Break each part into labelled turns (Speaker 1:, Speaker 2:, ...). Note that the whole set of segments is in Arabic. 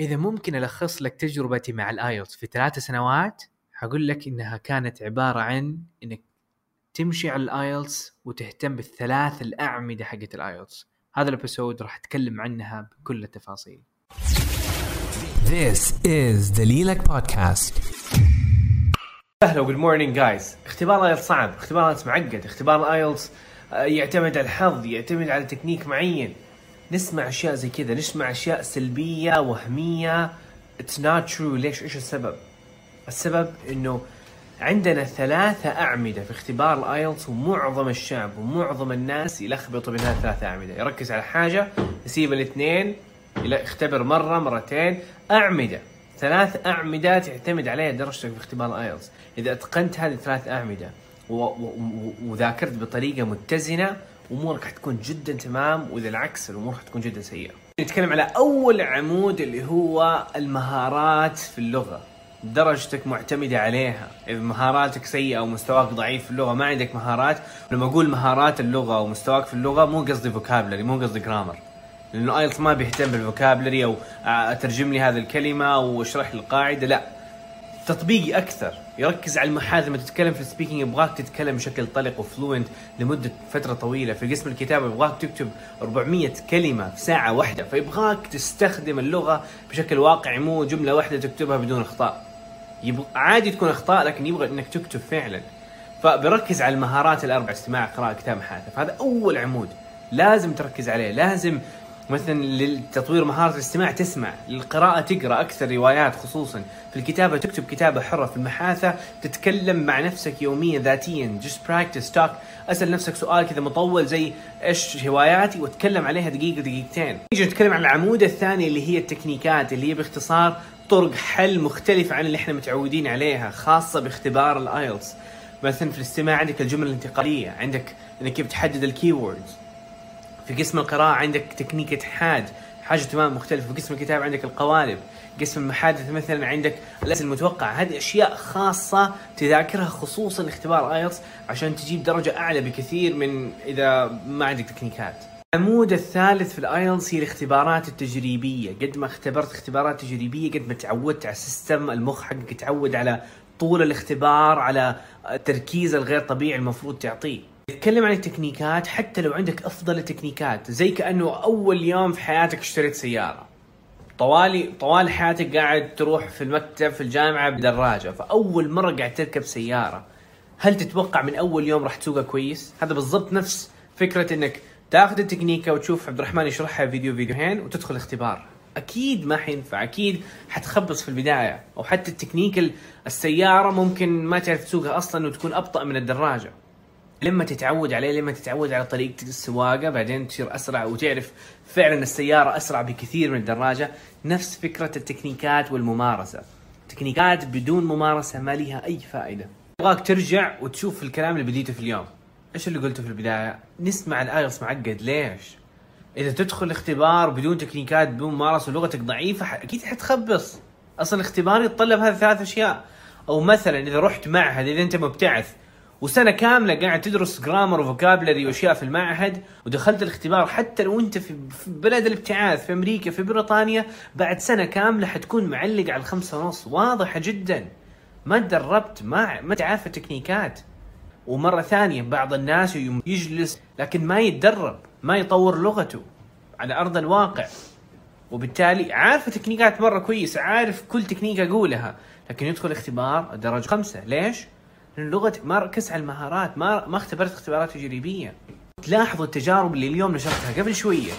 Speaker 1: إذا ممكن ألخص لك تجربتي مع ال IELTS في ثلاث سنوات حقول لك إنها كانت عبارة عن إنك تمشي على ال IELTS وتهتم بالثلاث الأعمدة حقت ال IELTS. هذا ال episode راح أتكلم عنها بكل التفاصيل.
Speaker 2: This is دليلك بودكاست
Speaker 3: أهلا و good morning guys اختبار ال IELTS صعب اختبار ال IELTS معقد اختبار ال IELTS آه، يعتمد على الحظ يعتمد على تكنيك معين. نسمع أشياء زي كذا نسمع أشياء سلبية وهمية. It's not true ليش؟ إيش السبب؟ السبب إنه عندنا ثلاثة أعمدة في اختبار ال IELTS ومعظم الشعب ومعظم الناس يلخبطوا بين هذه الثلاثة أعمدة. يركز على حاجة يسيب الاثنين يختبر مرة مرتين. أعمدة. ثلاث أعمدة تعتمد عليها درجتك في اختبار ال IELTS. إذا أتقنت هذه الثلاث أعمدة وذاكرت بطريقة متزنة أمورك حتكون جدا تمام وإذا العكس الأمور حتكون جدا سيئة. نتكلم على أول عمود اللي هو المهارات في اللغة. درجتك معتمدة عليها. إذا مهاراتك سيئة أو مستواك ضعيف في اللغة ما عندك مهارات. لما أقول مهارات اللغة ومستواك في اللغة مو قصدي vocabulary مو قصدي grammar لأنه IELTS ما بيهتم بال vocabulary أو أترجم لي هذه الكلمة أو أشرح لي القاعدة لا. تطبيقي أكثر. يركز على المحادثه لما تتكلم في ال speaking يبغاك تتكلم بشكل طلق و fluent لمدة فترة طويلة. في قسم الكتابة يبغاك تكتب 400 كلمة في ساعة واحدة. فيبغاك تستخدم اللغة بشكل واقعي مو جملة واحدة تكتبها بدون أخطاء. يبغى عادي تكون أخطاء لكن يبغى إنك تكتب فعلا. فبركز على المهارات الاربع استماع قراءة كتابة محادثة. فهذا أول عمود. لازم تركز عليه. لازم مثلا للتطوير مهارة الاستماع تسمع للقراءة تقرأ أكثر روايات خصوصا. في الكتابة تكتب كتابة حرة في المحادثة تتكلم مع نفسك يوميا ذاتيا. Just practice talk. أسأل نفسك سؤال كذا مطول زي إيش هواياتي؟ وأتكلم عليها دقيقة دقيقتين. نيجي نتكلم عن العمود الثاني اللي هي التكنيكات اللي هي باختصار طرق حل مختلفة عن اللي إحنا متعودين عليها خاصة باختبار ال IELTS مثلا في الاستماع عندك الجمل الانتقالية عندك إنك كيف تحدد ال keywords في قسم القراءة عندك تكنيك اتحاد حاجة تمام مختلفة. في قسم الكتابة عندك القوالب قسم المحادثة مثلا عندك الأسئلة المتوقعة هذه أشياء خاصة تذاكرها خصوصا اختبار IELTS عشان تجيب درجة أعلى بكثير من إذا ما عندك تكنيكات. العمود الثالث في ال IELTS هي الاختبارات التجريبية، قد ما اختبرت اختبارات تجريبية قد ما تعودت على ال system المخ حقك يتعود على طول الاختبار على التركيز الغير طبيعي المفروض تعطيه. نتكلم عن التكنيكات حتى لو عندك أفضل التكنيكات زي كأنه أول يوم في حياتك اشتريت سيارة. طوالي طوال حياتك قاعد تروح في المكتب في الجامعة بدراجة. فأول مرة قاعد تركب سيارة هل تتوقع من أول يوم راح تسوقها كويس؟ هذا بالضبط نفس فكرة إنك تاخذ التكنيكة وتشوف عبد الرحمن يشرحها فيديو فيديوهين وتدخل اختبار. أكيد ما حينفع. أكيد حتخبص في البداية. أو حتى التكنيك ال- السيارة ممكن ما تعرف تسوقها أصلا وتكون أبطأ من الدراجة. لما تتعود عليه لما تتعود على طريقة السواقة بعدين تصير أسرع وتعرف فعلا السيارة أسرع بكثير من الدراجة نفس فكرة التكنيكات والممارسة. تكنيكات بدون ممارسة ما لها أي فائدة. أبغاك ترجع وتشوف الكلام اللي بديته في اليوم. إيش اللي قلته في البداية؟ نسمع ال IELTS معقد ليش. إذا تدخل اختبار بدون تكنيكات بدون ممارسة ولغتك ضعيفة ح- أكيد حتخبص. أصلا الاختبار يتطلب هذه الثلاث أشياء. أو مثلا إذا رحت معهد إذا أنت مبتعث وسنة كاملة قاعد تدرس grammar و vocabulary وأشياء في المعهد ودخلت الاختبار حتى لو أنت في بلد الابتعاث في أمريكا في بريطانيا بعد سنة كاملة حتكون معلق على الخمسة ونص. واضحة جدا. ما تدربت ما ما تعرف التكنيكات. ومرة ثانية بعض الناس يجلس لكن ما يتدرب ما يطور لغته على أرض الواقع. وبالتالي عارف تكنيكات مرة كويسه عارف كل تكنيك أقولها لكن يدخل اختبار درجة خمسة. ليش؟ لأن لغتك ما ركزت على المهارات ما ما اختبرت اختبارات تجريبية. تلاحظوا التجارب اللي اليوم نشرتها قبل شوية.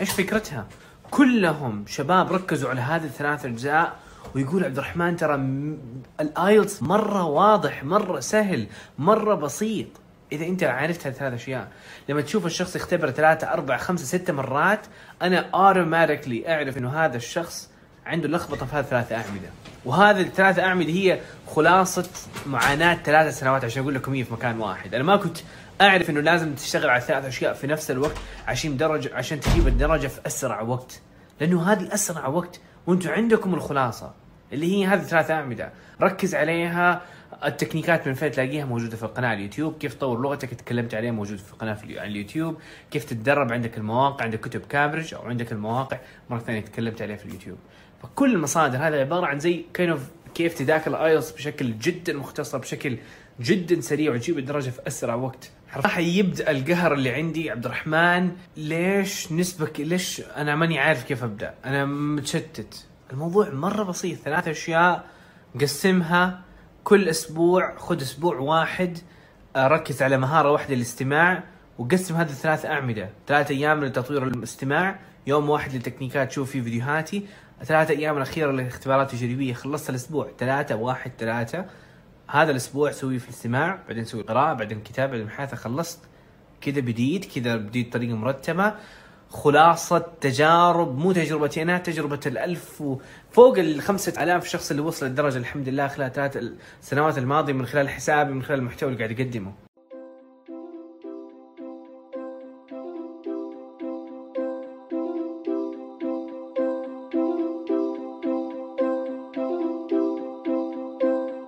Speaker 3: إيش فكرتها؟ كلهم شباب ركزوا على هذه الثلاث أجزاء ويقول عبد الرحمن ترى ال IELTS مرة واضح مرة سهل مرة بسيط. إذا أنت عرفت هالثلاث أشياء لما تشوف الشخص يختبر ثلاثة أربعة خمسة ستة مرات أنا automatically أعرف إنه هذا الشخص عنده لخبطة في هذه الثلاثة أعمدة. وهذه الثلاثة أعمدة هي خلاصة معاناة ثلاثة سنوات عشان أقول لكم هي في مكان واحد. أنا ما كنت أعرف إنه لازم تشتغل على ثلاث أشياء في نفس الوقت عشان درجة عشان تجيب الدرجة في أسرع وقت. لأنه هذه أسرع وقت وأنتم عندكم الخلاصة اللي هي هذه ثلاث أعمدة. ركز عليها. التكنيكات من فين تلاقيها موجودة في القناة على اليوتيوب. كيف تطور لغتك؟ تكلمت عليها موجود في القناة في على اليوتيوب. كيف تتدرب؟ عندك المواقع. عندك كتب كامبريدج أو عندك المواقع. مرة ثانية تكلمت عليها في اليوتيوب. فكل المصادر هذا عبارة عن زي kind of كيف تذاكر ال IELTS بشكل جدا مختصر بشكل جدا سريع وتجيب الدرجة في أسرع وقت. راح يبدأ القهر اللي عندي عبد الرحمن ليش نسبة ليش أنا ماني عارف كيف أبدأ؟ أنا متشتت. الموضوع مرة بسيط ثلاث أشياء قسمها كل أسبوع خذ أسبوع واحد آه، ركز على مهارة واحدة الاستماع وقسم هذه الثلاث أعمدة. ثلاث أيام لتطوير الاستماع يوم واحد للتكنيكات تشوف فيه فيديوهاتي. ثلاثة أيام الأخيرة للاختبارات التجريبيه خلصت الأسبوع. ثلاثة واحد ثلاثة. هذا الأسبوع سوي في الاستماع بعدين سوي قراءة بعدين كتابة بعدين محادثة خلصت. كذا بديت كذا بديت طريقة مرتبة. خلاصة تجارب مو تجربتي أنا تجربة الألف وفوق الخمسة ألاف شخص اللي وصل الدرجة الحمد لله خلال ثلاث السنوات الماضية من خلال حسابي من خلال المحتوى اللي قاعد أقدمه.